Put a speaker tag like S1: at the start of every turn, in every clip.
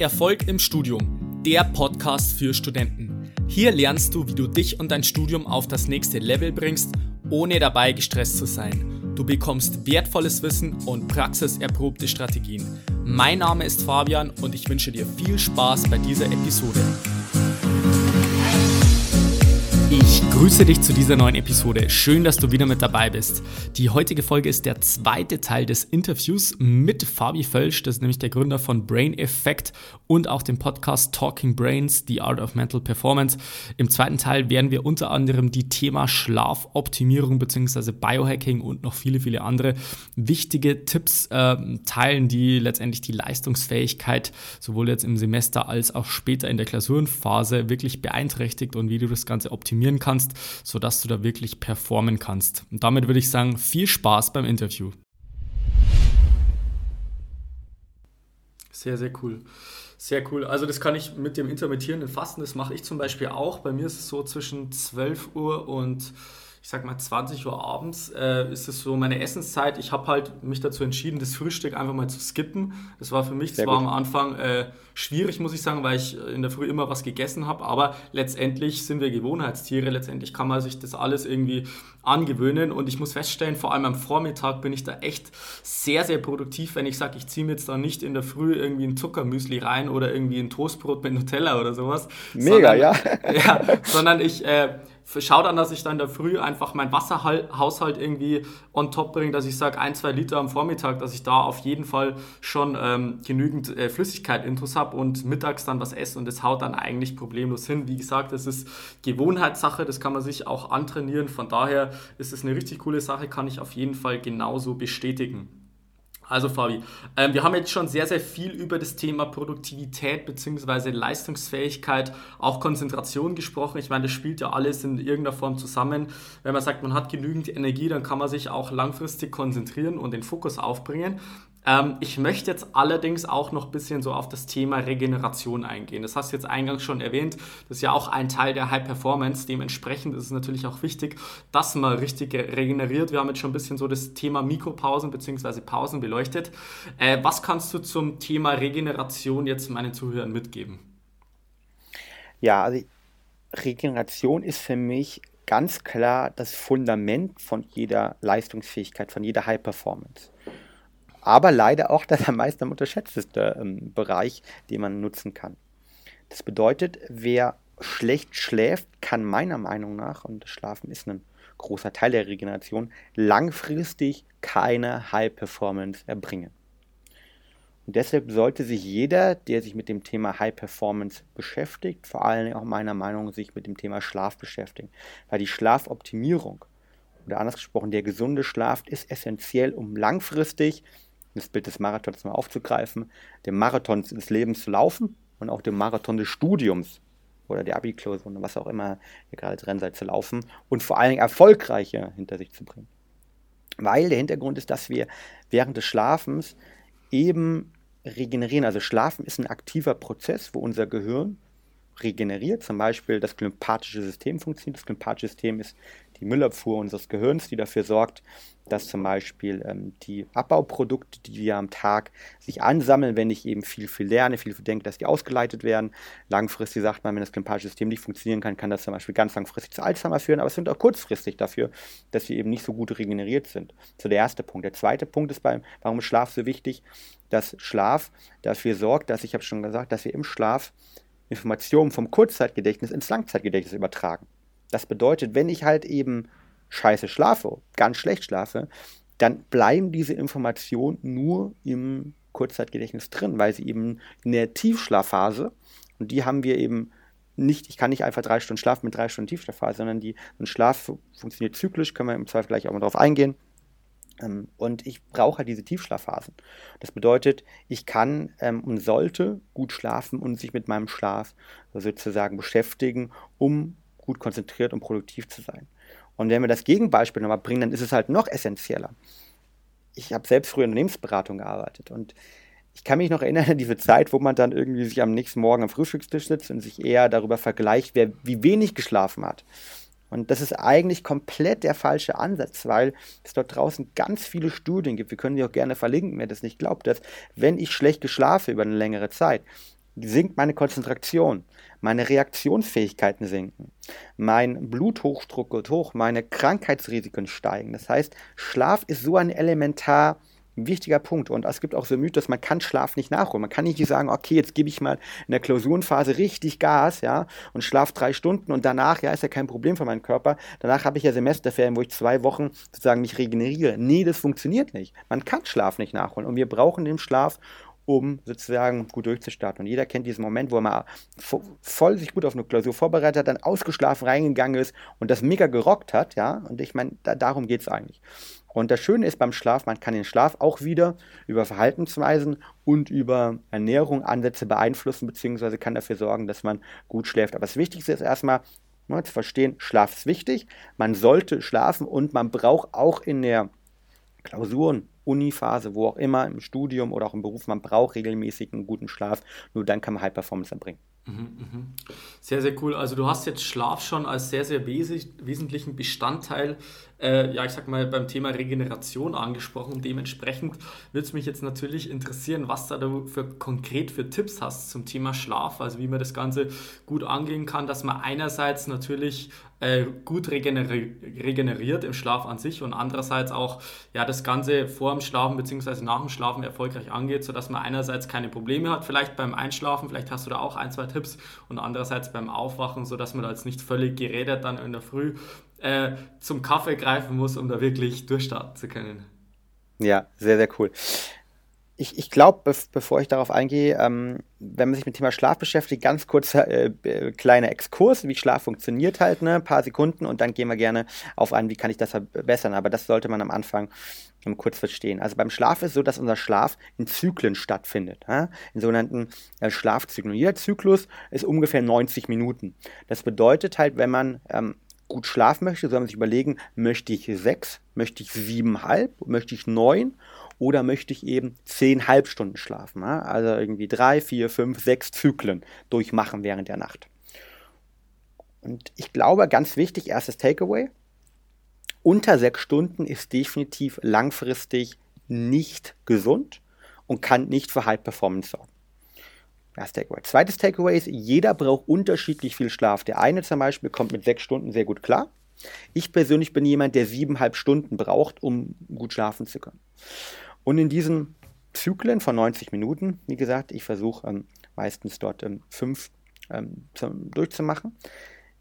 S1: Erfolg im Studium, der Podcast für Studenten. Hier lernst du, wie du dich und dein Studium auf das nächste Level bringst, ohne dabei gestresst zu sein. Du bekommst wertvolles Wissen und praxiserprobte Strategien. Mein Name ist Fabian und ich wünsche dir viel Spaß bei dieser Episode. Ich grüße dich zu dieser neuen Episode. Schön, dass du wieder mit dabei bist. Die heutige Folge ist der zweite Teil des Interviews mit Fabi Völsch, das ist nämlich der Gründer von Brain Effect und auch dem Podcast Talking Brains, The Art of Mental Performance. Im zweiten Teil werden wir unter anderem die Thema Schlafoptimierung bzw. Biohacking und noch viele, viele andere wichtige Tipps äh, teilen, die letztendlich die Leistungsfähigkeit sowohl jetzt im Semester als auch später in der Klausurenphase wirklich beeinträchtigt und wie du das Ganze optimierst optimieren kannst, sodass du da wirklich performen kannst. Und damit würde ich sagen, viel Spaß beim Interview. Sehr, sehr cool. Sehr cool. Also das kann ich mit dem intermittierenden Fasten, das mache ich zum Beispiel auch. Bei mir ist es so zwischen 12 Uhr und ich sag mal 20 Uhr abends äh, ist es so meine Essenszeit. Ich habe halt mich dazu entschieden, das Frühstück einfach mal zu skippen. Das war für mich zwar am Anfang äh, schwierig, muss ich sagen, weil ich in der Früh immer was gegessen habe, aber letztendlich sind wir Gewohnheitstiere. Letztendlich kann man sich das alles irgendwie angewöhnen und ich muss feststellen, vor allem am Vormittag bin ich da echt sehr, sehr produktiv, wenn ich sage, ich ziehe mir jetzt da nicht in der Früh irgendwie ein Zuckermüsli rein oder irgendwie ein Toastbrot mit Nutella oder sowas.
S2: Mega,
S1: sondern,
S2: ja.
S1: ja. Sondern ich äh, schaue dann, dass ich dann in der Früh einfach meinen Wasserhaushalt irgendwie on top bringe, dass ich sage, ein, zwei Liter am Vormittag, dass ich da auf jeden Fall schon ähm, genügend äh, Flüssigkeit intus habe und mittags dann was esse und das haut dann eigentlich problemlos hin. Wie gesagt, das ist Gewohnheitssache, das kann man sich auch antrainieren. Von daher ist es eine richtig coole Sache, kann ich auf jeden Fall genauso bestätigen. Also Fabi, ähm, wir haben jetzt schon sehr, sehr viel über das Thema Produktivität bzw. Leistungsfähigkeit, auch Konzentration gesprochen. Ich meine, das spielt ja alles in irgendeiner Form zusammen. Wenn man sagt, man hat genügend Energie, dann kann man sich auch langfristig konzentrieren und den Fokus aufbringen. Ähm, ich möchte jetzt allerdings auch noch ein bisschen so auf das Thema Regeneration eingehen. Das hast du jetzt eingangs schon erwähnt. Das ist ja auch ein Teil der High Performance. Dementsprechend ist es natürlich auch wichtig, dass man richtig regeneriert. Wir haben jetzt schon ein bisschen so das Thema Mikropausen bzw. Pausen beleuchtet. Äh, was kannst du zum Thema Regeneration jetzt meinen Zuhörern mitgeben?
S2: Ja, also Regeneration ist für mich ganz klar das Fundament von jeder Leistungsfähigkeit, von jeder High Performance aber leider auch der am meisten unterschätzteste ähm, Bereich, den man nutzen kann. Das bedeutet, wer schlecht schläft, kann meiner Meinung nach, und das Schlafen ist ein großer Teil der Regeneration, langfristig keine High Performance erbringen. Und deshalb sollte sich jeder, der sich mit dem Thema High Performance beschäftigt, vor allem auch meiner Meinung nach sich mit dem Thema Schlaf beschäftigen. Weil die Schlafoptimierung, oder anders gesprochen, der gesunde Schlaf ist essentiell, um langfristig das Bild des Marathons mal aufzugreifen, dem Marathon des Lebens zu laufen und auch dem Marathon des Studiums oder der Abi-Klausur oder was auch immer ihr gerade drin seid zu laufen und vor allen Dingen erfolgreicher hinter sich zu bringen. Weil der Hintergrund ist, dass wir während des Schlafens eben regenerieren. Also Schlafen ist ein aktiver Prozess, wo unser Gehirn regeneriert. Zum Beispiel das glymphatische System funktioniert. Das glymphatische System ist die Müllabfuhr unseres Gehirns, die dafür sorgt, dass zum Beispiel ähm, die Abbauprodukte, die wir am Tag sich ansammeln, wenn ich eben viel, viel lerne, viel, viel denke, dass die ausgeleitet werden. Langfristig sagt man, wenn das glymphatische System nicht funktionieren kann, kann das zum Beispiel ganz langfristig zu Alzheimer führen, aber es sind auch kurzfristig dafür, dass wir eben nicht so gut regeneriert sind. So der erste Punkt. Der zweite Punkt ist beim, warum ist Schlaf so wichtig? Dass Schlaf dafür sorgt, dass, ich habe schon gesagt, dass wir im Schlaf Informationen vom Kurzzeitgedächtnis ins Langzeitgedächtnis übertragen. Das bedeutet, wenn ich halt eben scheiße schlafe, ganz schlecht schlafe, dann bleiben diese Informationen nur im Kurzzeitgedächtnis drin, weil sie eben in der Tiefschlafphase, und die haben wir eben nicht, ich kann nicht einfach drei Stunden schlafen mit drei Stunden Tiefschlafphase, sondern die, ein Schlaf funktioniert zyklisch, können wir im Zweifel gleich auch mal drauf eingehen. Ähm, und ich brauche halt diese Tiefschlafphasen. Das bedeutet, ich kann ähm, und sollte gut schlafen und sich mit meinem Schlaf sozusagen beschäftigen, um gut konzentriert und produktiv zu sein. Und wenn wir das Gegenbeispiel nochmal bringen, dann ist es halt noch essentieller. Ich habe selbst früher in Unternehmensberatung gearbeitet und ich kann mich noch erinnern an diese Zeit, wo man dann irgendwie sich am nächsten Morgen am Frühstückstisch sitzt und sich eher darüber vergleicht, wer wie wenig geschlafen hat. Und das ist eigentlich komplett der falsche Ansatz, weil es dort draußen ganz viele Studien gibt. Wir können die auch gerne verlinken, wer das nicht glaubt, dass wenn ich schlecht geschlafe über eine längere Zeit, sinkt meine Konzentration, meine Reaktionsfähigkeiten sinken, mein Bluthochdruck geht hoch, meine Krankheitsrisiken steigen. Das heißt, Schlaf ist so ein elementar wichtiger Punkt. Und es gibt auch so Mythos, man kann Schlaf nicht nachholen. Man kann nicht sagen, okay, jetzt gebe ich mal in der Klausurenphase richtig Gas, ja, und schlaf drei Stunden und danach, ja, ist ja kein Problem für meinen Körper. Danach habe ich ja Semesterferien, wo ich zwei Wochen sozusagen mich regeneriere. Nee, das funktioniert nicht. Man kann Schlaf nicht nachholen. Und wir brauchen den Schlaf, um sozusagen gut durchzustarten. Und jeder kennt diesen Moment, wo er mal voll sich gut auf eine Klausur vorbereitet hat, dann ausgeschlafen reingegangen ist und das mega gerockt hat, ja. Und ich meine, da, darum geht es eigentlich. Und das Schöne ist beim Schlaf, man kann den Schlaf auch wieder über Verhaltensweisen und über Ernährung, Ansätze beeinflussen, beziehungsweise kann dafür sorgen, dass man gut schläft. Aber das Wichtigste ist erstmal, ne, zu verstehen, Schlaf ist wichtig. Man sollte schlafen und man braucht auch in der Klausuren, Uniphase, wo auch immer, im Studium oder auch im Beruf, man braucht regelmäßig einen guten Schlaf. Nur dann kann man High Performance erbringen. Mhm,
S1: mhm. Sehr, sehr cool. Also du hast jetzt Schlaf schon als sehr, sehr wes wesentlichen Bestandteil, äh, ja, ich sag mal, beim Thema Regeneration angesprochen. Dementsprechend würde es mich jetzt natürlich interessieren, was da du für konkret für Tipps hast zum Thema Schlaf, also wie man das Ganze gut angehen kann, dass man einerseits natürlich äh, gut regeneri regeneriert im Schlaf an sich und andererseits auch ja, das Ganze vor dem Schlafen bzw. nach dem Schlafen erfolgreich angeht, sodass man einerseits keine Probleme hat, vielleicht beim Einschlafen, vielleicht hast du da auch ein, zwei Tipps und andererseits beim Aufwachen, sodass man da jetzt nicht völlig gerädert dann in der Früh äh, zum Kaffee greifen muss, um da wirklich durchstarten zu können.
S2: Ja, sehr, sehr cool. Ich, ich glaube, be bevor ich darauf eingehe, ähm, wenn man sich mit dem Thema Schlaf beschäftigt, ganz kurz äh, äh, kleiner Exkurs, wie Schlaf funktioniert halt, ne, ein paar Sekunden und dann gehen wir gerne auf ein, wie kann ich das verbessern. Aber das sollte man am Anfang um, kurz verstehen. Also beim Schlaf ist es so, dass unser Schlaf in Zyklen stattfindet, ja, in sogenannten äh, Schlafzyklen. Und jeder Zyklus ist ungefähr 90 Minuten. Das bedeutet halt, wenn man ähm, gut schlafen möchte, soll man sich überlegen, möchte ich sechs, möchte ich siebenhalb, möchte ich neun oder möchte ich eben zehn Halbstunden schlafen. Ja? Also irgendwie drei, vier, fünf, sechs Zyklen durchmachen während der Nacht. Und ich glaube, ganz wichtig, erstes Takeaway, unter sechs Stunden ist definitiv langfristig nicht gesund und kann nicht für High Performance sorgen. Das Takeaway. Zweites Takeaway ist, jeder braucht unterschiedlich viel Schlaf. Der eine zum Beispiel kommt mit sechs Stunden sehr gut klar. Ich persönlich bin jemand, der siebeneinhalb Stunden braucht, um gut schlafen zu können. Und in diesen Zyklen von 90 Minuten, wie gesagt, ich versuche ähm, meistens dort ähm, fünf ähm, zum, durchzumachen,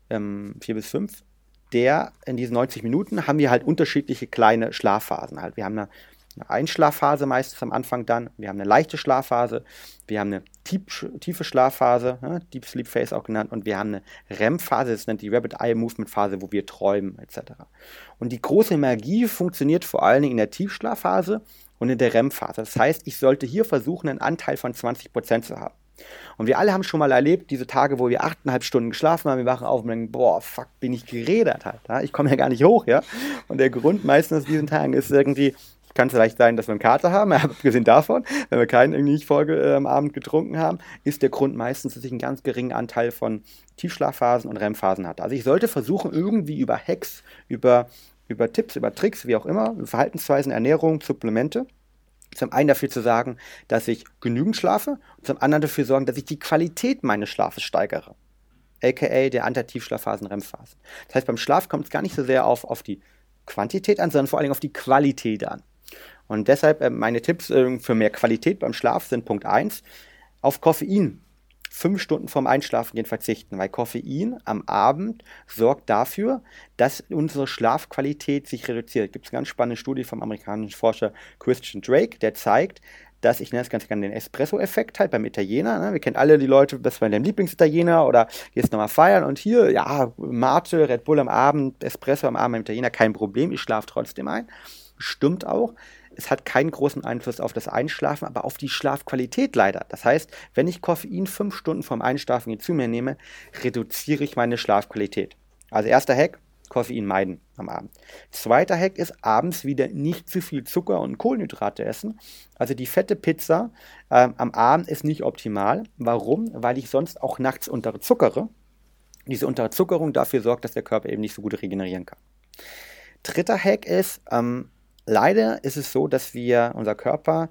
S2: ähm, vier bis fünf. Der in diesen 90 Minuten haben wir halt unterschiedliche kleine Schlafphasen. Halt. Wir haben eine eine Einschlafphase meistens am Anfang dann. Wir haben eine leichte Schlafphase, wir haben eine tiefe Schlafphase, ja, Deep Sleep Phase auch genannt, und wir haben eine REM-Phase, das nennt die Rapid Eye Movement Phase, wo wir träumen etc. Und die große Magie funktioniert vor allen Dingen in der Tiefschlafphase und in der REM-Phase. Das heißt, ich sollte hier versuchen, einen Anteil von 20% zu haben. Und wir alle haben schon mal erlebt, diese Tage, wo wir achteinhalb Stunden geschlafen haben, wir wachen auf und denken, boah, fuck, bin ich geredet halt. Ja? Ich komme ja gar nicht hoch, ja. Und der Grund meistens diesen Tagen ist irgendwie, kann es vielleicht sein, dass wir einen Kater haben, abgesehen davon, wenn wir keinen irgendwie nicht Folge äh, am Abend getrunken haben, ist der Grund meistens, dass ich einen ganz geringen Anteil von Tiefschlafphasen und REM-Phasen hatte. Also ich sollte versuchen, irgendwie über Hacks, über, über Tipps, über Tricks, wie auch immer, Verhaltensweisen, Ernährung, Supplemente, zum einen dafür zu sagen, dass ich genügend schlafe und zum anderen dafür sorgen, dass ich die Qualität meines Schlafes steigere. AKA der Antitiefschlafphasen, REM-Phasen. Das heißt, beim Schlaf kommt es gar nicht so sehr auf, auf die Quantität an, sondern vor allem auf die Qualität an. Und deshalb äh, meine Tipps äh, für mehr Qualität beim Schlaf sind Punkt 1, auf Koffein fünf Stunden vorm Einschlafen gehen verzichten, weil Koffein am Abend sorgt dafür, dass unsere Schlafqualität sich reduziert. Es gibt eine ganz spannende Studie vom amerikanischen Forscher Christian Drake, der zeigt, dass ich nenne das ganz gerne den Espresso-Effekt halt beim Italiener. Ne? Wir kennen alle die Leute, das war dein Lieblingsitaliener oder jetzt nochmal feiern und hier, ja, Mate, Red Bull am Abend, Espresso am Abend beim Italiener, kein Problem, ich schlafe trotzdem ein. Stimmt auch. Es hat keinen großen Einfluss auf das Einschlafen, aber auf die Schlafqualität leider. Das heißt, wenn ich Koffein fünf Stunden vorm Einschlafen zu mir nehme, reduziere ich meine Schlafqualität. Also erster Hack, Koffein meiden am Abend. Zweiter Hack ist abends wieder nicht zu viel Zucker und Kohlenhydrate essen. Also die fette Pizza äh, am Abend ist nicht optimal. Warum? Weil ich sonst auch nachts unterzuckere. Diese Unterzuckerung dafür sorgt, dass der Körper eben nicht so gut regenerieren kann. Dritter Hack ist, ähm, leider ist es so, dass wir unser Körper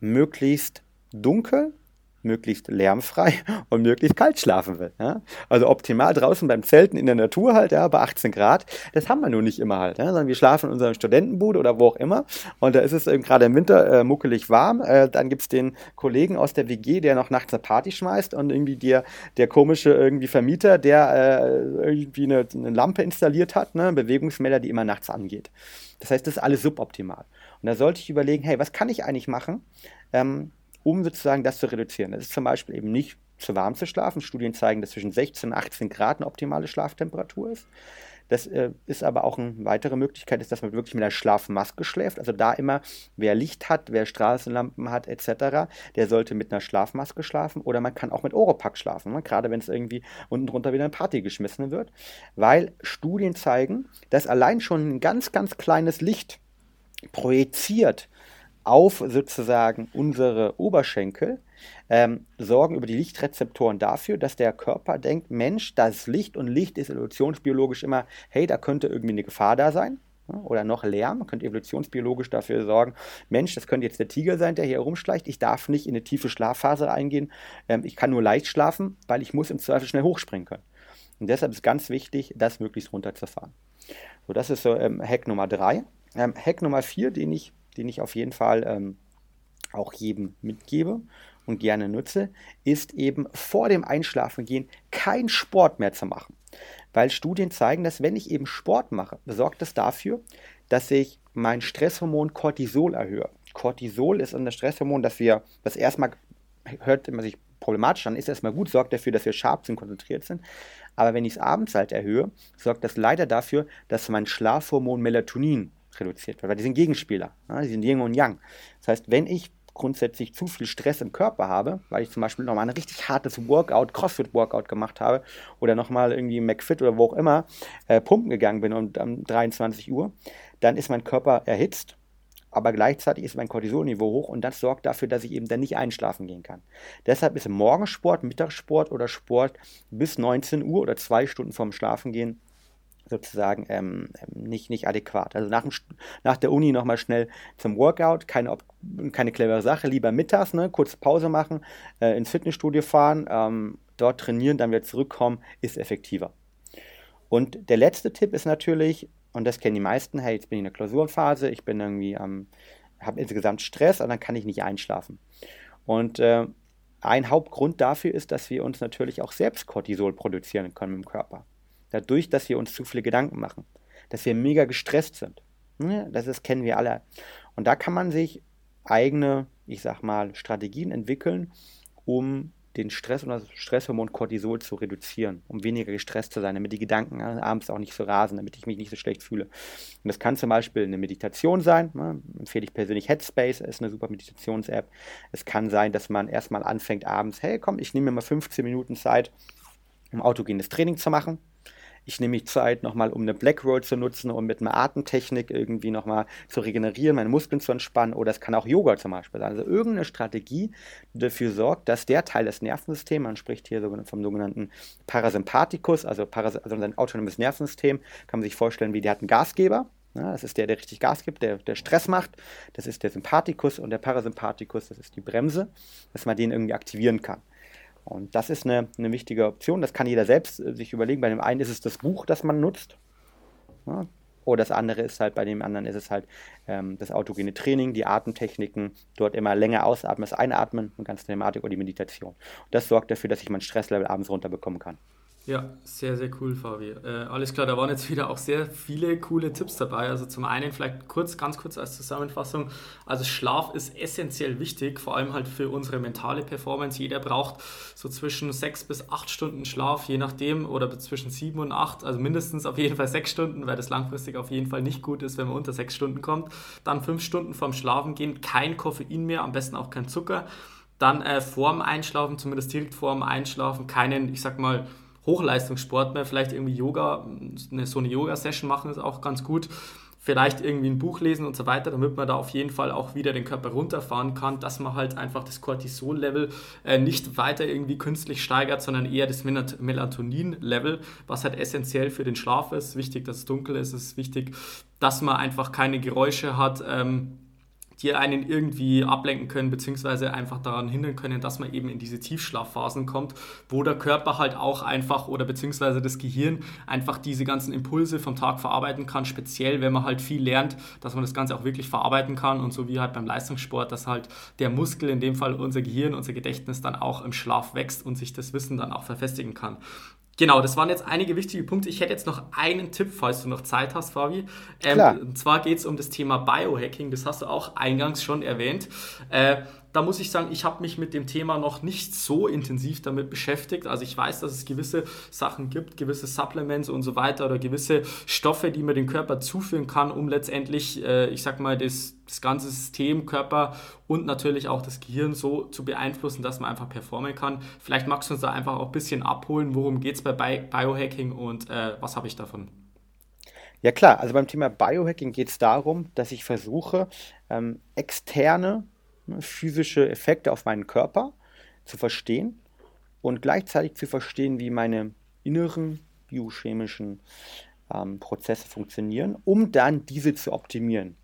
S2: möglichst dunkel möglichst lärmfrei und möglichst kalt schlafen will. Ja? Also optimal draußen beim Zelten in der Natur halt, ja, bei 18 Grad. Das haben wir nur nicht immer halt, ja? sondern wir schlafen in unserem Studentenbude oder wo auch immer. Und da ist es gerade im Winter äh, muckelig warm. Äh, dann gibt es den Kollegen aus der WG, der noch nachts eine Party schmeißt und irgendwie der, der komische irgendwie Vermieter, der äh, irgendwie eine, eine, Lampe installiert hat, ne? Bewegungsmelder, die immer nachts angeht. Das heißt, das ist alles suboptimal. Und da sollte ich überlegen, hey, was kann ich eigentlich machen? Ähm, um sozusagen das zu reduzieren. Das ist zum Beispiel eben nicht zu warm zu schlafen. Studien zeigen, dass zwischen 16 und 18 Grad eine optimale Schlaftemperatur ist. Das äh, ist aber auch eine weitere Möglichkeit, ist, dass man wirklich mit einer Schlafmaske schläft. Also da immer, wer Licht hat, wer Straßenlampen hat, etc., der sollte mit einer Schlafmaske schlafen oder man kann auch mit Oropack schlafen, ne? gerade wenn es irgendwie unten drunter wieder eine Party geschmissen wird. Weil Studien zeigen, dass allein schon ein ganz, ganz kleines Licht projiziert auf sozusagen unsere Oberschenkel ähm, sorgen über die Lichtrezeptoren dafür, dass der Körper denkt, Mensch, das Licht und Licht ist evolutionsbiologisch immer, hey, da könnte irgendwie eine Gefahr da sein oder noch Lärm, könnte evolutionsbiologisch dafür sorgen, Mensch, das könnte jetzt der Tiger sein, der hier herumschleicht, ich darf nicht in eine tiefe Schlafphase eingehen, ähm, ich kann nur leicht schlafen, weil ich muss im Zweifel schnell hochspringen können. Und deshalb ist ganz wichtig, das möglichst runterzufahren. So, das ist so ähm, Hack Nummer drei. Ähm, Hack Nummer vier, den ich den ich auf jeden Fall ähm, auch jedem mitgebe und gerne nutze, ist eben vor dem Einschlafengehen kein Sport mehr zu machen. Weil Studien zeigen, dass wenn ich eben Sport mache, sorgt das dafür, dass ich mein Stresshormon Cortisol erhöhe. Cortisol ist ein Stresshormon, das wir, das erstmal hört immer sich problematisch an, ist erstmal gut, sorgt dafür, dass wir scharf sind, konzentriert sind. Aber wenn ich es abends halt erhöhe, sorgt das leider dafür, dass mein Schlafhormon Melatonin reduziert wird, weil die sind Gegenspieler, ja, die sind Yin und Yang. Das heißt, wenn ich grundsätzlich zu viel Stress im Körper habe, weil ich zum Beispiel nochmal ein richtig hartes Workout, Crossfit-Workout gemacht habe oder nochmal irgendwie McFit oder wo auch immer äh, pumpen gegangen bin um, um 23 Uhr, dann ist mein Körper erhitzt, aber gleichzeitig ist mein Cortisolniveau hoch und das sorgt dafür, dass ich eben dann nicht einschlafen gehen kann. Deshalb ist Morgensport, Mittagssport oder Sport bis 19 Uhr oder zwei Stunden vorm Schlafengehen sozusagen ähm, ähm, nicht, nicht adäquat. Also nach, dem, nach der Uni nochmal schnell zum Workout, keine, keine clevere Sache, lieber mittags, ne, kurz Pause machen, äh, ins Fitnessstudio fahren, ähm, dort trainieren, dann wieder zurückkommen, ist effektiver. Und der letzte Tipp ist natürlich, und das kennen die meisten, hey, jetzt bin ich in der Klausurphase, ich bin irgendwie ähm, habe insgesamt Stress und dann kann ich nicht einschlafen. Und äh, ein Hauptgrund dafür ist, dass wir uns natürlich auch selbst Cortisol produzieren können im Körper. Dadurch, dass wir uns zu viele Gedanken machen, dass wir mega gestresst sind. Das ist, kennen wir alle. Und da kann man sich eigene, ich sag mal, Strategien entwickeln, um den Stress und das Stresshormon Cortisol zu reduzieren, um weniger gestresst zu sein, damit die Gedanken abends auch nicht so rasen, damit ich mich nicht so schlecht fühle. Und das kann zum Beispiel eine Meditation sein, ne? empfehle ich persönlich Headspace, ist eine super Meditations-App. Es kann sein, dass man erstmal anfängt abends, hey komm, ich nehme mir mal 15 Minuten Zeit, um autogenes Training zu machen. Ich nehme mich Zeit nochmal, um eine Black Roll zu nutzen, um mit einer Atemtechnik irgendwie nochmal zu regenerieren, meine Muskeln zu entspannen. Oder es kann auch Yoga zum Beispiel sein. Also irgendeine Strategie, die dafür sorgt, dass der Teil des Nervensystems, man spricht hier vom sogenannten Parasympathikus, also, Paras also ein autonomes Nervensystem, kann man sich vorstellen, wie der hat einen Gasgeber. Ja, das ist der, der richtig Gas gibt, der, der Stress macht. Das ist der Sympathikus und der Parasympathikus, das ist die Bremse, dass man den irgendwie aktivieren kann. Und das ist eine, eine wichtige Option. Das kann jeder selbst äh, sich überlegen. Bei dem einen ist es das Buch, das man nutzt. Ja. Oder das andere ist halt, bei dem anderen ist es halt ähm, das autogene Training, die Atemtechniken, dort immer länger ausatmen als einatmen, eine ganze Thematik oder die Meditation. Und das sorgt dafür, dass ich mein Stresslevel abends runterbekommen kann.
S1: Ja, sehr, sehr cool, Fabi. Äh, alles klar, da waren jetzt wieder auch sehr viele coole Tipps dabei. Also zum einen vielleicht kurz, ganz kurz als Zusammenfassung. Also Schlaf ist essentiell wichtig, vor allem halt für unsere mentale Performance. Jeder braucht so zwischen sechs bis acht Stunden Schlaf, je nachdem, oder zwischen sieben und acht, also mindestens auf jeden Fall sechs Stunden, weil das langfristig auf jeden Fall nicht gut ist, wenn man unter sechs Stunden kommt. Dann fünf Stunden vorm Schlafen gehen, kein Koffein mehr, am besten auch kein Zucker. Dann äh, vorm Einschlafen, zumindest direkt vorm Einschlafen, keinen, ich sag mal, Hochleistungssport mehr, vielleicht irgendwie Yoga, eine, so eine Yoga-Session machen ist auch ganz gut. Vielleicht irgendwie ein Buch lesen und so weiter, damit man da auf jeden Fall auch wieder den Körper runterfahren kann, dass man halt einfach das Cortisol-Level äh, nicht weiter irgendwie künstlich steigert, sondern eher das Melatonin-Level, was halt essentiell für den Schlaf ist. Wichtig, dass es dunkel ist, es ist wichtig, dass man einfach keine Geräusche hat. Ähm, die einen irgendwie ablenken können, beziehungsweise einfach daran hindern können, dass man eben in diese Tiefschlafphasen kommt, wo der Körper halt auch einfach oder beziehungsweise das Gehirn einfach diese ganzen Impulse vom Tag verarbeiten kann, speziell wenn man halt viel lernt, dass man das Ganze auch wirklich verarbeiten kann und so wie halt beim Leistungssport, dass halt der Muskel, in dem Fall unser Gehirn, unser Gedächtnis dann auch im Schlaf wächst und sich das Wissen dann auch verfestigen kann. Genau, das waren jetzt einige wichtige Punkte. Ich hätte jetzt noch einen Tipp, falls du noch Zeit hast, Fabi. Ähm, und zwar geht es um das Thema Biohacking. Das hast du auch eingangs schon erwähnt. Äh, da muss ich sagen, ich habe mich mit dem Thema noch nicht so intensiv damit beschäftigt. Also ich weiß, dass es gewisse Sachen gibt, gewisse Supplements und so weiter oder gewisse Stoffe, die man dem Körper zuführen kann, um letztendlich, äh, ich sag mal, das, das ganze System, Körper und natürlich auch das Gehirn so zu beeinflussen, dass man einfach performen kann. Vielleicht magst du uns da einfach auch ein bisschen abholen, worum geht es bei Biohacking und äh, was habe ich davon?
S2: Ja klar, also beim Thema Biohacking geht es darum, dass ich versuche, ähm, externe Ne, physische Effekte auf meinen Körper zu verstehen und gleichzeitig zu verstehen, wie meine inneren biochemischen ähm, Prozesse funktionieren, um dann diese zu optimieren.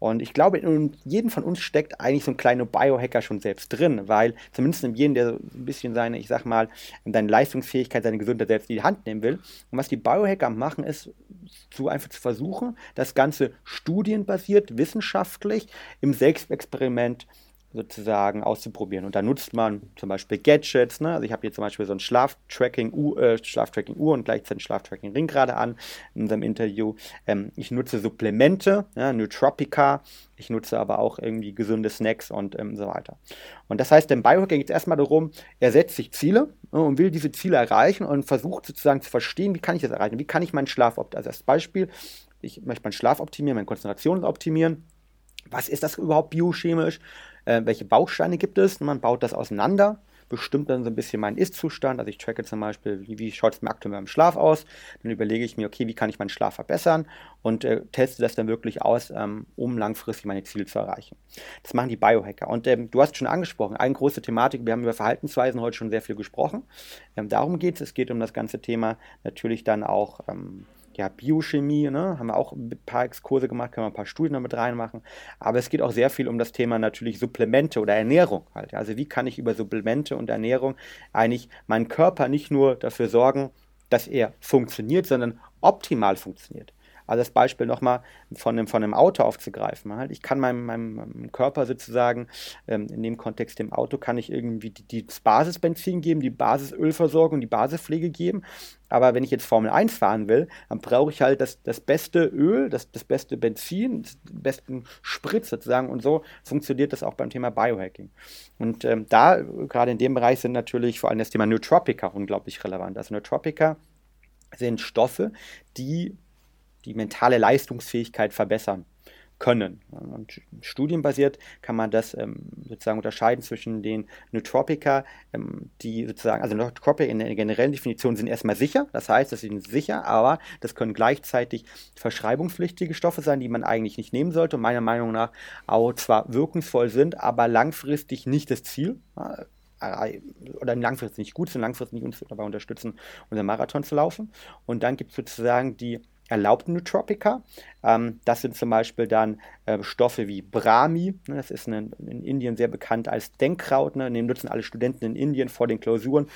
S2: Und ich glaube, in jedem von uns steckt eigentlich so ein kleiner Biohacker schon selbst drin, weil zumindest in jedem, der so ein bisschen seine, ich sag mal, seine Leistungsfähigkeit, seine Gesundheit selbst in die Hand nehmen will. Und was die Biohacker machen, ist so einfach zu versuchen, das Ganze studienbasiert, wissenschaftlich im Selbstexperiment sozusagen auszuprobieren. Und da nutzt man zum Beispiel Gadgets. Ne? Also ich habe hier zum Beispiel so ein Schlaftracking-Uhr äh, Schlaftracking und gleichzeitig ein Schlaftracking-Ring gerade an in unserem Interview. Ähm, ich nutze Supplemente, ja, Nootropica. Ich nutze aber auch irgendwie gesunde Snacks und ähm, so weiter. Und das heißt, im Biohacking geht es erstmal darum, er setzt sich Ziele ne, und will diese Ziele erreichen und versucht sozusagen zu verstehen, wie kann ich das erreichen? Wie kann ich meinen Schlaf optimieren? Also als Beispiel, ich möchte meinen Schlaf optimieren, meine Konzentration optimieren. Was ist das überhaupt biochemisch? Äh, welche Bausteine gibt es. Man baut das auseinander, bestimmt dann so ein bisschen meinen Ist-Zustand. Also ich tracke zum Beispiel, wie, wie schaut es mir aktuell beim Schlaf aus. Dann überlege ich mir, okay, wie kann ich meinen Schlaf verbessern und äh, teste das dann wirklich aus, ähm, um langfristig meine Ziele zu erreichen. Das machen die Biohacker. Und ähm, du hast schon angesprochen, eine große Thematik, wir haben über Verhaltensweisen heute schon sehr viel gesprochen. Ähm, darum geht es. Es geht um das ganze Thema natürlich dann auch ähm, ja, Biochemie, ne? haben wir auch ein paar Exkurse gemacht, können wir ein paar Studien damit reinmachen. Aber es geht auch sehr viel um das Thema natürlich Supplemente oder Ernährung halt. Also wie kann ich über Supplemente und Ernährung eigentlich meinen Körper nicht nur dafür sorgen, dass er funktioniert, sondern optimal funktioniert. Also das Beispiel nochmal von einem, von einem Auto aufzugreifen. Halt. Ich kann meinem, meinem, Körper sozusagen, ähm, in dem Kontext dem Auto, kann ich irgendwie die, die Basisbenzin geben, die Basisölversorgung, die Basispflege geben. Aber wenn ich jetzt Formel 1 fahren will, dann brauche ich halt das, das beste Öl, das, das beste Benzin, den besten Sprit sozusagen. Und so funktioniert das auch beim Thema Biohacking. Und ähm, da, gerade in dem Bereich, sind natürlich vor allem das Thema Nootropica unglaublich relevant. Also Nootropica sind Stoffe, die die mentale Leistungsfähigkeit verbessern können. Und studienbasiert kann man das ähm, sozusagen unterscheiden zwischen den Nootropica, ähm, die sozusagen, also Nootropica in der generellen Definition sind erstmal sicher, das heißt, das sind sicher, aber das können gleichzeitig verschreibungspflichtige Stoffe sein, die man eigentlich nicht nehmen sollte und meiner Meinung nach auch zwar wirkungsvoll sind, aber langfristig nicht das Ziel. Äh, oder langfristig nicht gut sind, langfristig nicht uns dabei unterstützen, unseren Marathon zu laufen. Und dann gibt es sozusagen die erlaubten Nootropica. Ähm, das sind zum Beispiel dann äh, Stoffe wie Brahmi, ne, das ist eine, in Indien sehr bekannt als Denkkraut, ne, den nutzen alle Studenten in Indien vor den Klausuren.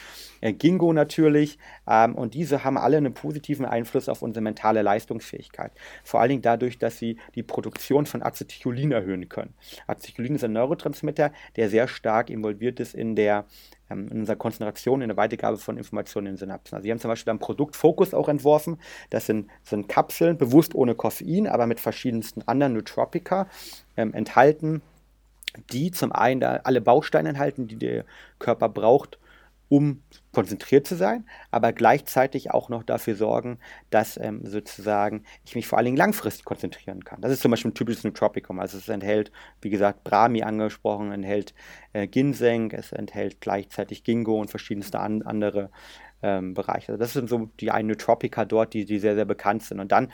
S2: Äh, Gingo natürlich ähm, und diese haben alle einen positiven Einfluss auf unsere mentale Leistungsfähigkeit. Vor allen Dingen dadurch, dass sie die Produktion von Acetylcholin erhöhen können. Acetylcholin ist ein Neurotransmitter, der sehr stark involviert ist in der ähm, in unserer Konzentration, in der Weitergabe von Informationen in Synapsen. Also wir haben zum Beispiel ein Produkt Focus auch entworfen. Das sind, sind Kapseln, bewusst ohne Koffein, aber mit verschiedensten anderen Nootropica ähm, enthalten, die zum einen alle Bausteine enthalten, die der Körper braucht, um konzentriert zu sein, aber gleichzeitig auch noch dafür sorgen, dass ähm, sozusagen ich mich vor allen Dingen langfristig konzentrieren kann. Das ist zum Beispiel ein typisches Nootropikum. Also es enthält, wie gesagt, Brahmi angesprochen, enthält äh, Ginseng, es enthält gleichzeitig Ginkgo und verschiedenste an, andere ähm, Bereiche. Also das sind so die einen Nootropica dort, die, die sehr, sehr bekannt sind. Und dann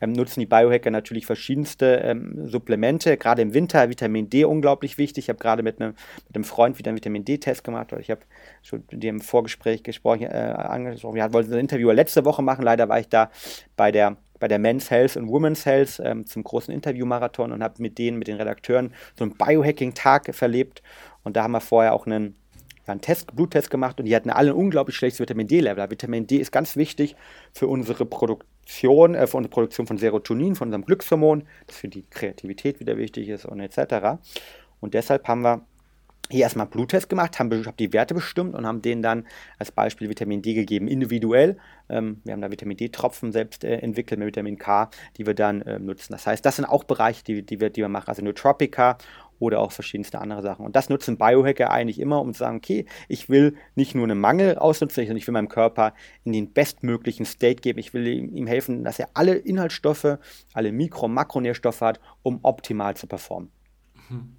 S2: ähm, nutzen die Biohacker natürlich verschiedenste ähm, Supplemente, gerade im Winter Vitamin D unglaublich wichtig. Ich habe gerade mit einem, mit einem Freund wieder einen Vitamin D-Test gemacht, ich habe schon mit dem Vorgespräch gesprochen, äh, angesprochen, wir wollten ein Interview letzte Woche machen, leider war ich da bei der bei der Men's Health und Women's Health ähm, zum großen Interviewmarathon und habe mit denen, mit den Redakteuren so einen Biohacking-Tag verlebt. Und da haben wir vorher auch einen, einen Test, Bluttest gemacht und die hatten alle ein unglaublich schlechtes Vitamin D-Level. Vitamin D ist ganz wichtig für unsere Produktion, äh, für unsere Produktion von Serotonin, von unserem Glückshormon, das für die Kreativität wieder wichtig ist und etc. Und deshalb haben wir hier erstmal Bluttest gemacht, haben, haben die Werte bestimmt und haben denen dann als Beispiel Vitamin D gegeben, individuell. Ähm, wir haben da Vitamin D-Tropfen selbst äh, entwickelt mit Vitamin K, die wir dann äh, nutzen. Das heißt, das sind auch Bereiche, die, die, wir, die wir machen, also Nootropica oder auch verschiedenste andere Sachen. Und das nutzen Biohacker eigentlich immer, um zu sagen, okay, ich will nicht nur einen Mangel ausnutzen, sondern ich will meinem Körper in den bestmöglichen State geben. Ich will ihm helfen, dass er alle Inhaltsstoffe, alle Mikro- und Makronährstoffe hat, um optimal zu performen.
S1: Mhm.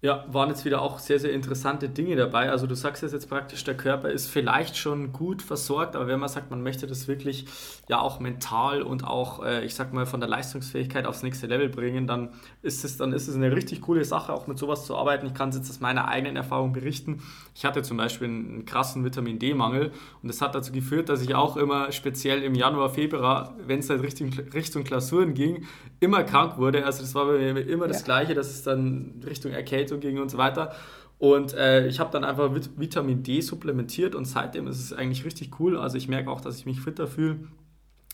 S1: Ja, waren jetzt wieder auch sehr, sehr interessante Dinge dabei. Also du sagst jetzt praktisch, der Körper ist vielleicht schon gut versorgt, aber wenn man sagt, man möchte das wirklich ja auch mental und auch, äh, ich sag mal, von der Leistungsfähigkeit aufs nächste Level bringen, dann ist es, dann ist es eine richtig coole Sache, auch mit sowas zu arbeiten. Ich kann es jetzt aus meiner eigenen Erfahrung berichten. Ich hatte zum Beispiel einen krassen Vitamin D-Mangel und das hat dazu geführt, dass ich auch immer speziell im Januar, Februar, wenn es halt Richtung, Richtung Klausuren ging, immer krank wurde. Also das war bei mir immer das Gleiche, dass es dann Richtung Erkältung Erkältung ging und so weiter. Und äh, ich habe dann einfach Vitamin D supplementiert und seitdem ist es eigentlich richtig cool. Also ich merke auch, dass ich mich fitter fühle,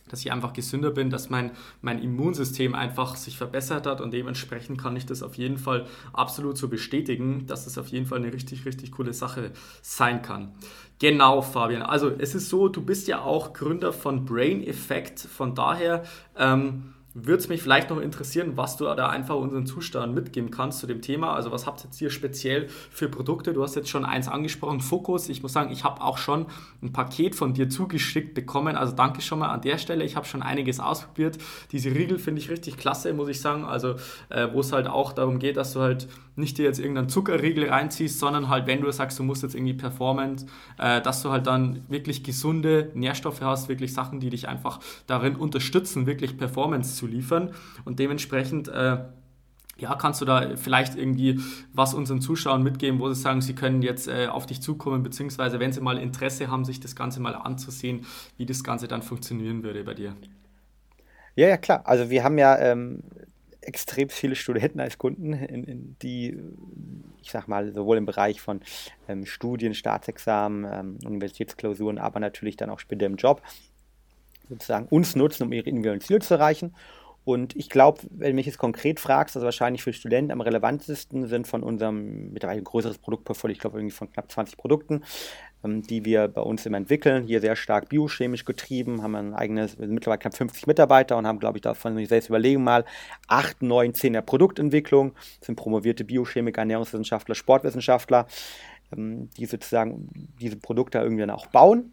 S1: dass ich einfach gesünder bin, dass mein, mein Immunsystem einfach sich verbessert hat und dementsprechend kann ich das auf jeden Fall absolut so bestätigen, dass es auf jeden Fall eine richtig, richtig coole Sache sein kann. Genau, Fabian. Also es ist so, du bist ja auch Gründer von Brain Effect, von daher... Ähm, würde es mich vielleicht noch interessieren, was du da einfach unseren Zustand mitgeben kannst zu dem Thema. Also was habt ihr jetzt hier speziell für Produkte? Du hast jetzt schon eins angesprochen, Fokus. Ich muss sagen, ich habe auch schon ein Paket von dir zugeschickt bekommen. Also danke schon mal an der Stelle. Ich habe schon einiges ausprobiert. Diese Riegel finde ich richtig klasse, muss ich sagen. Also äh, wo es halt auch darum geht, dass du halt nicht dir jetzt irgendeinen Zuckerriegel reinziehst, sondern halt, wenn du sagst, du musst jetzt irgendwie Performance, äh, dass du halt dann wirklich gesunde Nährstoffe hast, wirklich Sachen, die dich einfach darin unterstützen, wirklich Performance zu liefern. Und dementsprechend äh, ja, kannst du da vielleicht irgendwie was unseren Zuschauern mitgeben, wo sie sagen, sie können jetzt äh, auf dich zukommen, beziehungsweise wenn sie mal Interesse haben, sich das Ganze mal anzusehen, wie das Ganze dann funktionieren würde bei dir?
S2: Ja, ja, klar. Also wir haben ja ähm, extrem viele Studenten als Kunden, in, in die, ich sag mal, sowohl im Bereich von ähm, Studien, Staatsexamen, ähm, Universitätsklausuren, aber natürlich dann auch später im Job sozusagen uns nutzen, um ihre individuellen Ziele zu erreichen. Und ich glaube, wenn du mich jetzt konkret fragst, also wahrscheinlich für Studenten am relevantesten sind von unserem mittlerweile größeres Produktportfolio, ich glaube irgendwie von knapp 20 Produkten, ähm, die wir bei uns immer entwickeln. Hier sehr stark biochemisch getrieben, haben ein eigenes, mittlerweile knapp 50 Mitarbeiter und haben, glaube ich, davon, wenn ich selbst überlegen mal, 8, 9, 10 der Produktentwicklung, sind promovierte Biochemiker, Ernährungswissenschaftler, Sportwissenschaftler, ähm, die sozusagen diese Produkte irgendwie dann auch bauen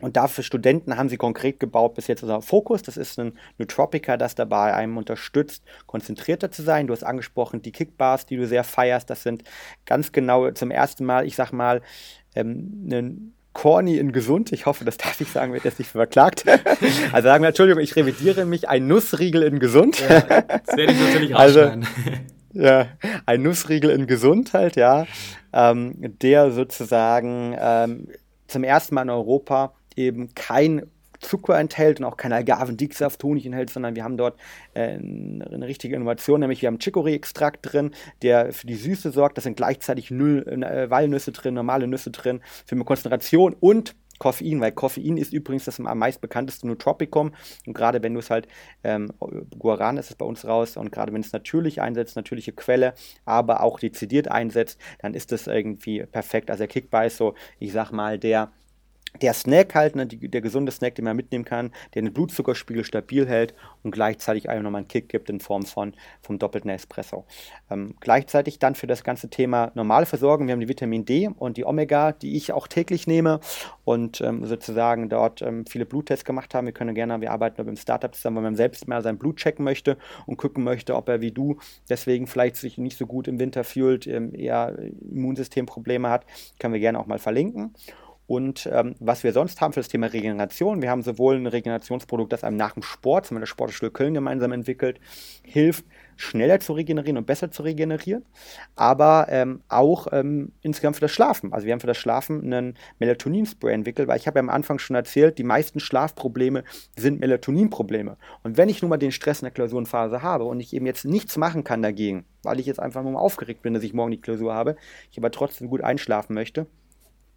S2: und dafür Studenten haben sie konkret gebaut bis jetzt unser Fokus. Das ist ein Nootropica, das dabei einem unterstützt, konzentrierter zu sein. Du hast angesprochen die Kickbars, die du sehr feierst. Das sind ganz genau zum ersten Mal, ich sag mal, ähm, ein Corny in gesund. Ich hoffe, das darf ich sagen, wird jetzt nicht verklagt. also sagen wir, Entschuldigung, ich revidiere mich, ein Nussriegel in gesund. Ja, das werde ich natürlich rausschneiden. Also, ja, ein Nussriegel in Gesundheit, ja, ähm, der sozusagen ähm, zum ersten Mal in Europa eben kein Zucker enthält und auch kein Agavendicksaft, Honig enthält, sondern wir haben dort äh, eine richtige Innovation, nämlich wir haben Chicory-Extrakt drin, der für die Süße sorgt. Da sind gleichzeitig null äh, Walnüsse drin, normale Nüsse drin, für eine Konzentration und Koffein, weil Koffein ist übrigens das am meist bekannteste Nootropicum und gerade wenn du es halt, ähm, Guaran ist es bei uns raus und gerade wenn es natürlich einsetzt, natürliche Quelle, aber auch dezidiert einsetzt, dann ist das irgendwie perfekt. Also der Kickball ist so, ich sag mal, der der Snack halt, ne, die, der gesunde Snack, den man mitnehmen kann, der den Blutzuckerspiegel stabil hält und gleichzeitig einem nochmal einen Kick gibt in Form von vom doppelten Espresso. Ähm, gleichzeitig dann für das ganze Thema normale Versorgung, wir haben die Vitamin D und die Omega, die ich auch täglich nehme und ähm, sozusagen dort ähm, viele Bluttests gemacht haben. Wir können gerne, wir arbeiten mit einem Startup zusammen, wenn man selbst mal sein Blut checken möchte und gucken möchte, ob er wie du deswegen vielleicht sich nicht so gut im Winter fühlt, ähm, eher Immunsystemprobleme hat, können wir gerne auch mal verlinken. Und ähm, was wir sonst haben für das Thema Regeneration, wir haben sowohl ein Regenerationsprodukt, das einem nach dem Sport, zum Beispiel Sportschule Köln gemeinsam entwickelt, hilft, schneller zu regenerieren und besser zu regenerieren, aber ähm, auch ähm, insgesamt für das Schlafen. Also wir haben für das Schlafen einen Melatonin-Spray entwickelt, weil ich habe ja am Anfang schon erzählt, die meisten Schlafprobleme sind Melatonin-Probleme. Und wenn ich nun mal den Stress in der Klausurenphase habe und ich eben jetzt nichts machen kann dagegen, weil ich jetzt einfach nur mal aufgeregt bin, dass ich morgen die Klausur habe, ich aber trotzdem gut einschlafen möchte,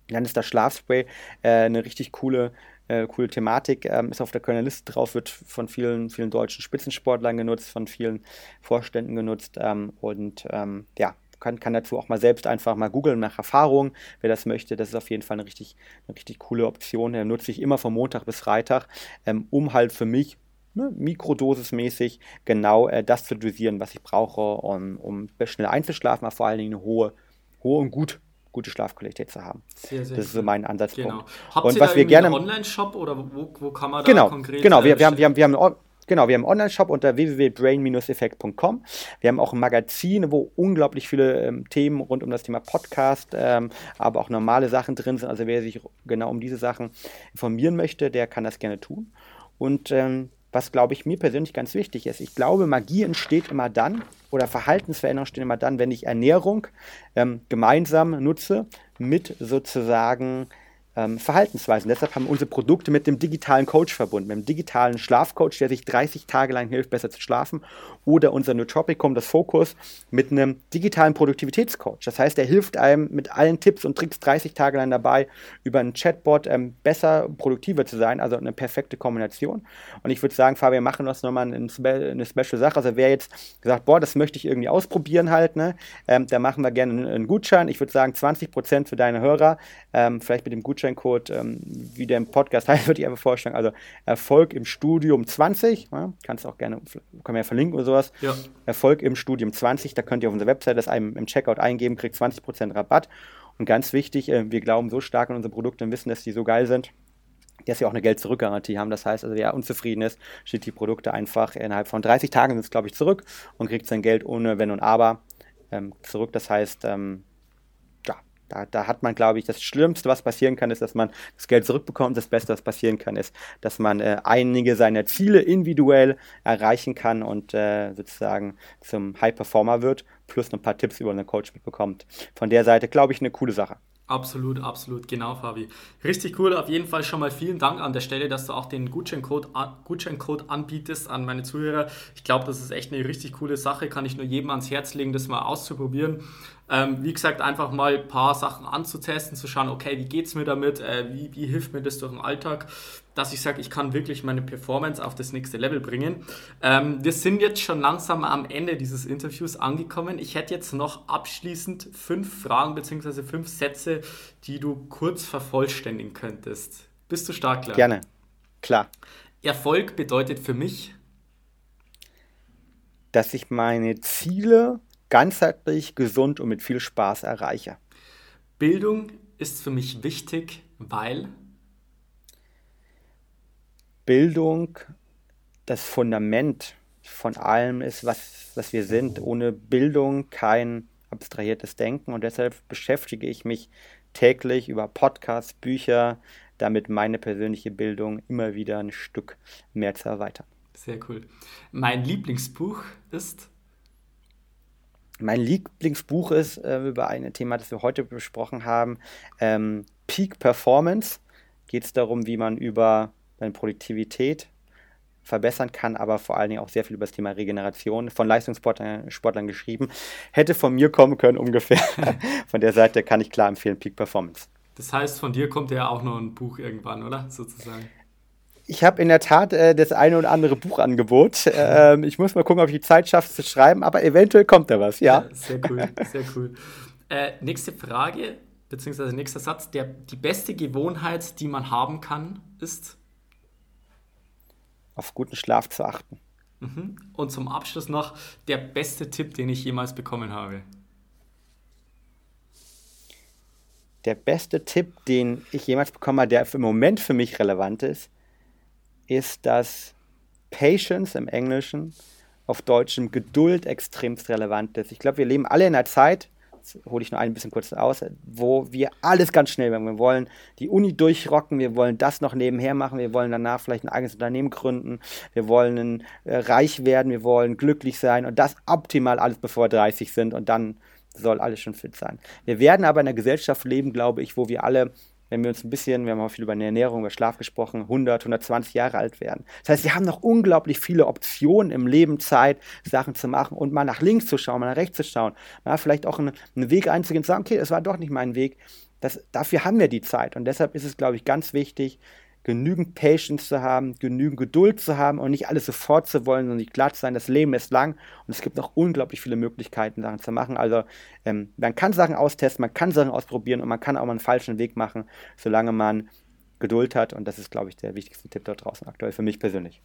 S2: dann ist das Schlafspray äh, eine richtig coole, äh, coole Thematik. Ähm, ist auf der Kölner Liste drauf, wird von vielen, vielen deutschen Spitzensportlern genutzt, von vielen Vorständen genutzt ähm, und ähm, ja, kann, kann dazu auch mal selbst einfach mal googeln nach Erfahrung, wer das möchte. Das ist auf jeden Fall eine richtig, eine richtig coole Option. Den nutze ich immer von Montag bis Freitag, ähm, um halt für mich ne, mikrodosismäßig genau äh, das zu dosieren, was ich brauche, um, um schnell einzuschlafen, aber vor allen Dingen eine hohe, hohe und gut gute Schlafqualität zu haben. Sehr, sehr das ist so mein Ansatzpunkt. Genau.
S1: Habt und ihr was da wir gerne einen Online-Shop oder wo, wo kann man da
S2: genau,
S1: konkret
S2: Genau, wir, wir, haben, wir, haben, wir haben Genau, wir haben einen Online-Shop unter www.brain-effekt.com. Wir haben auch ein Magazin, wo unglaublich viele ähm, Themen rund um das Thema Podcast, ähm, aber auch normale Sachen drin sind. Also wer sich genau um diese Sachen informieren möchte, der kann das gerne tun. Und ähm, was, glaube ich, mir persönlich ganz wichtig ist. Ich glaube, Magie entsteht immer dann oder Verhaltensveränderungen entstehen immer dann, wenn ich Ernährung ähm, gemeinsam nutze mit sozusagen ähm, Verhaltensweisen. Deshalb haben unsere Produkte mit dem digitalen Coach verbunden, mit dem digitalen Schlafcoach, der sich 30 Tage lang hilft, besser zu schlafen, oder unser Nootropikum, das Fokus, mit einem digitalen Produktivitätscoach. Das heißt, er hilft einem mit allen Tipps und Tricks 30 Tage lang dabei, über einen Chatbot ähm, besser, produktiver zu sein, also eine perfekte Kombination. Und ich würde sagen, Fabian, machen das nochmal eine, eine Special Sache. Also wer jetzt gesagt, boah, das möchte ich irgendwie ausprobieren halt, ne, ähm, da machen wir gerne einen, einen Gutschein. Ich würde sagen, 20% für deine Hörer, ähm, vielleicht mit dem Gutschein Gutscheincode, ähm, wie der im Podcast heißt, würde ich einfach vorstellen. Also Erfolg im Studium 20, ja, kannst du auch gerne, können wir ja verlinken oder sowas. Ja. Erfolg im Studium 20, da könnt ihr auf unserer Website das einem im Checkout eingeben, kriegt 20% Rabatt. Und ganz wichtig, äh, wir glauben so stark an unsere Produkte und wissen, dass die so geil sind, dass wir auch eine Geld-Zurück-Garantie haben. Das heißt, also wer unzufrieden ist, steht die Produkte einfach innerhalb von 30 Tagen, sind es glaube ich, zurück und kriegt sein Geld ohne Wenn und Aber ähm, zurück. Das heißt, ähm, da, da hat man, glaube ich, das Schlimmste, was passieren kann, ist, dass man das Geld zurückbekommt. Das Beste, was passieren kann, ist, dass man äh, einige seiner Ziele individuell erreichen kann und äh, sozusagen zum High Performer wird, plus noch ein paar Tipps über einen Coach mitbekommt. Von der Seite, glaube ich, eine coole Sache.
S1: Absolut, absolut, genau, Fabi. Richtig cool, auf jeden Fall schon mal vielen Dank an der Stelle, dass du auch den Gutscheincode, Gutscheincode anbietest an meine Zuhörer. Ich glaube, das ist echt eine richtig coole Sache, kann ich nur jedem ans Herz legen, das mal auszuprobieren. Ähm, wie gesagt, einfach mal ein paar Sachen anzutesten, zu schauen, okay, wie geht es mir damit, äh, wie, wie hilft mir das durch den Alltag, dass ich sage, ich kann wirklich meine Performance auf das nächste Level bringen. Ähm, wir sind jetzt schon langsam am Ende dieses Interviews angekommen. Ich hätte jetzt noch abschließend fünf Fragen bzw. fünf Sätze, die du kurz vervollständigen könntest. Bist du stark,
S2: klar? Gerne, klar.
S1: Erfolg bedeutet für mich,
S2: dass ich meine Ziele ganzheitlich, gesund und mit viel Spaß erreiche.
S1: Bildung ist für mich wichtig, weil
S2: Bildung das Fundament von allem ist, was, was wir sind. Ohne Bildung kein abstrahiertes Denken und deshalb beschäftige ich mich täglich über Podcasts, Bücher, damit meine persönliche Bildung immer wieder ein Stück mehr zu erweitern.
S1: Sehr cool. Mein Lieblingsbuch ist
S2: mein Lieblingsbuch ist äh, über ein Thema, das wir heute besprochen haben, ähm, Peak Performance. Geht es darum, wie man über seine Produktivität verbessern kann, aber vor allen Dingen auch sehr viel über das Thema Regeneration von Leistungssportlern Sportlern geschrieben. Hätte von mir kommen können ungefähr. von der Seite kann ich klar empfehlen, Peak Performance.
S1: Das heißt, von dir kommt ja auch noch ein Buch irgendwann, oder? Sozusagen.
S2: Ich habe in der Tat äh, das eine oder andere Buchangebot. Ähm, ich muss mal gucken, ob ich die Zeit schaffe zu schreiben, aber eventuell kommt da was, ja. ja
S1: sehr cool, sehr cool. Äh, nächste Frage, beziehungsweise nächster Satz. Der, die beste Gewohnheit, die man haben kann, ist?
S2: Auf guten Schlaf zu achten.
S1: Mhm. Und zum Abschluss noch der beste Tipp, den ich jemals bekommen habe.
S2: Der beste Tipp, den ich jemals bekommen habe, der im Moment für mich relevant ist, ist, dass Patience im Englischen auf Deutschem Geduld extremst relevant ist. Ich glaube, wir leben alle in einer Zeit, hole ich nur ein bisschen kurz aus, wo wir alles ganz schnell machen. Wir wollen die Uni durchrocken, wir wollen das noch nebenher machen, wir wollen danach vielleicht ein eigenes Unternehmen gründen, wir wollen äh, reich werden, wir wollen glücklich sein und das optimal alles bevor wir 30 sind und dann soll alles schon fit sein. Wir werden aber in einer Gesellschaft leben, glaube ich, wo wir alle wenn wir uns ein bisschen, wir haben auch viel über Ernährung, über Schlaf gesprochen, 100, 120 Jahre alt werden. Das heißt, wir haben noch unglaublich viele Optionen im Leben, Zeit, Sachen zu machen und mal nach links zu schauen, mal nach rechts zu schauen, mal vielleicht auch einen, einen Weg einzugehen und zu sagen, okay, das war doch nicht mein Weg. Das, dafür haben wir die Zeit und deshalb ist es, glaube ich, ganz wichtig, genügend Patience zu haben, genügend Geduld zu haben und nicht alles sofort zu wollen und nicht glatt sein. Das Leben ist lang und es gibt noch unglaublich viele Möglichkeiten, Sachen zu machen. Also ähm, man kann Sachen austesten, man kann Sachen ausprobieren und man kann auch mal einen falschen Weg machen, solange man Geduld hat. Und das ist, glaube ich, der wichtigste Tipp dort draußen aktuell für mich persönlich.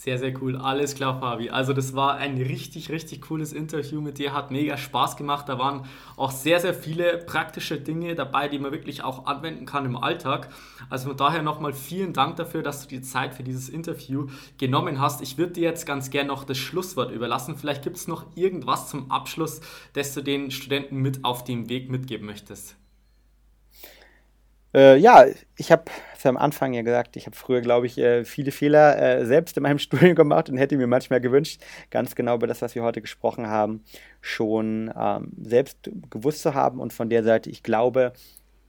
S1: Sehr, sehr cool. Alles klar, Fabi. Also das war ein richtig, richtig cooles Interview mit dir. Hat mega Spaß gemacht. Da waren auch sehr, sehr viele praktische Dinge dabei, die man wirklich auch anwenden kann im Alltag. Also von daher nochmal vielen Dank dafür, dass du die Zeit für dieses Interview genommen hast. Ich würde dir jetzt ganz gerne noch das Schlusswort überlassen. Vielleicht gibt es noch irgendwas zum Abschluss, das du den Studenten mit auf dem Weg mitgeben möchtest.
S2: Äh, ja, ich habe am Anfang ja gesagt, ich habe früher, glaube ich, äh, viele Fehler äh, selbst in meinem Studium gemacht und hätte mir manchmal gewünscht, ganz genau über das, was wir heute gesprochen haben, schon ähm, selbst gewusst zu haben. Und von der Seite, ich glaube,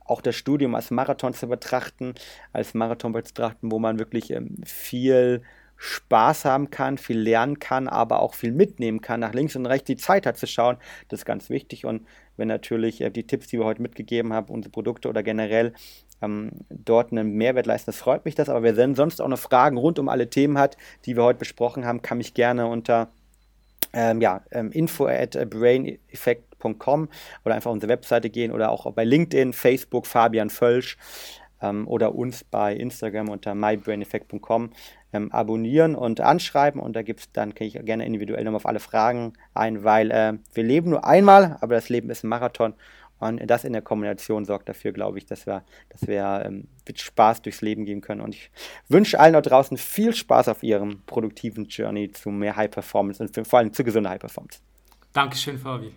S2: auch das Studium als Marathon zu betrachten, als Marathon zu betrachten, wo man wirklich ähm, viel Spaß haben kann, viel lernen kann, aber auch viel mitnehmen kann, nach links und rechts die Zeit hat zu schauen. Das ist ganz wichtig. Und wenn natürlich äh, die Tipps, die wir heute mitgegeben haben, unsere Produkte oder generell ähm, dort einen Mehrwert leisten, das freut mich das. Aber wer sonst auch noch Fragen rund um alle Themen hat, die wir heute besprochen haben, kann mich gerne unter ähm, ja, ähm, info at braineffect.com oder einfach auf unsere Webseite gehen oder auch bei LinkedIn, Facebook, Fabian Völsch ähm, oder uns bei Instagram unter mybraineffect.com ähm, abonnieren und anschreiben und da gibt es dann, gehe ich gerne individuell nochmal auf alle Fragen ein, weil äh, wir leben nur einmal, aber das Leben ist ein Marathon und das in der Kombination sorgt dafür, glaube ich, dass wir, dass wir ähm, mit Spaß durchs Leben gehen können. Und ich wünsche allen da draußen viel Spaß auf ihrem produktiven Journey zu mehr High Performance und vor allem zu gesunder High Performance.
S1: Dankeschön, Fabi.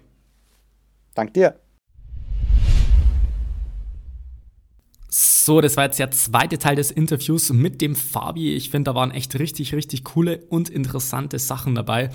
S2: Dank dir.
S1: So, das war jetzt der zweite Teil des Interviews mit dem Fabi. Ich finde, da waren echt richtig, richtig coole und interessante Sachen dabei.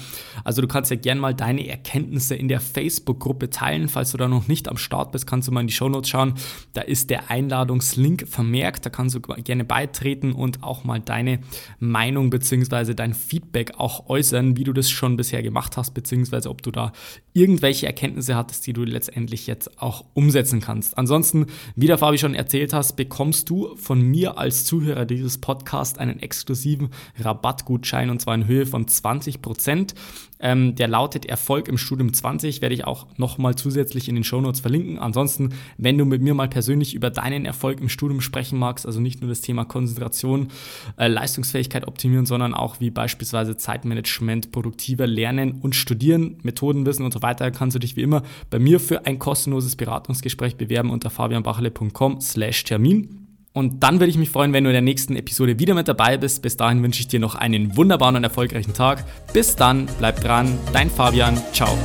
S1: Also du kannst ja gerne mal deine Erkenntnisse in der Facebook-Gruppe teilen. Falls du da noch nicht am Start bist, kannst du mal in die Shownotes schauen. Da ist der Einladungslink vermerkt. Da kannst du gerne beitreten und auch mal deine Meinung bzw. dein Feedback auch äußern, wie du das schon bisher gemacht hast, beziehungsweise ob du da irgendwelche Erkenntnisse hattest, die du letztendlich jetzt auch umsetzen kannst. Ansonsten, wie der Fabi schon erzählt hast, bekommst du von mir als Zuhörer dieses Podcasts einen exklusiven Rabattgutschein und zwar in Höhe von 20 Prozent. Ähm, der lautet Erfolg im Studium 20, werde ich auch nochmal zusätzlich in den Shownotes verlinken. Ansonsten, wenn du mit mir mal persönlich über deinen Erfolg im Studium sprechen magst, also nicht nur das Thema Konzentration, äh, Leistungsfähigkeit optimieren, sondern auch wie beispielsweise Zeitmanagement, produktiver Lernen und Studieren, Methodenwissen und so weiter, kannst du dich wie immer bei mir für ein kostenloses Beratungsgespräch bewerben unter fabianbachele.com slash Termin. Und dann würde ich mich freuen, wenn du in der nächsten Episode wieder mit dabei bist. Bis dahin wünsche ich dir noch einen wunderbaren und erfolgreichen Tag. Bis dann, bleib dran, dein Fabian, ciao.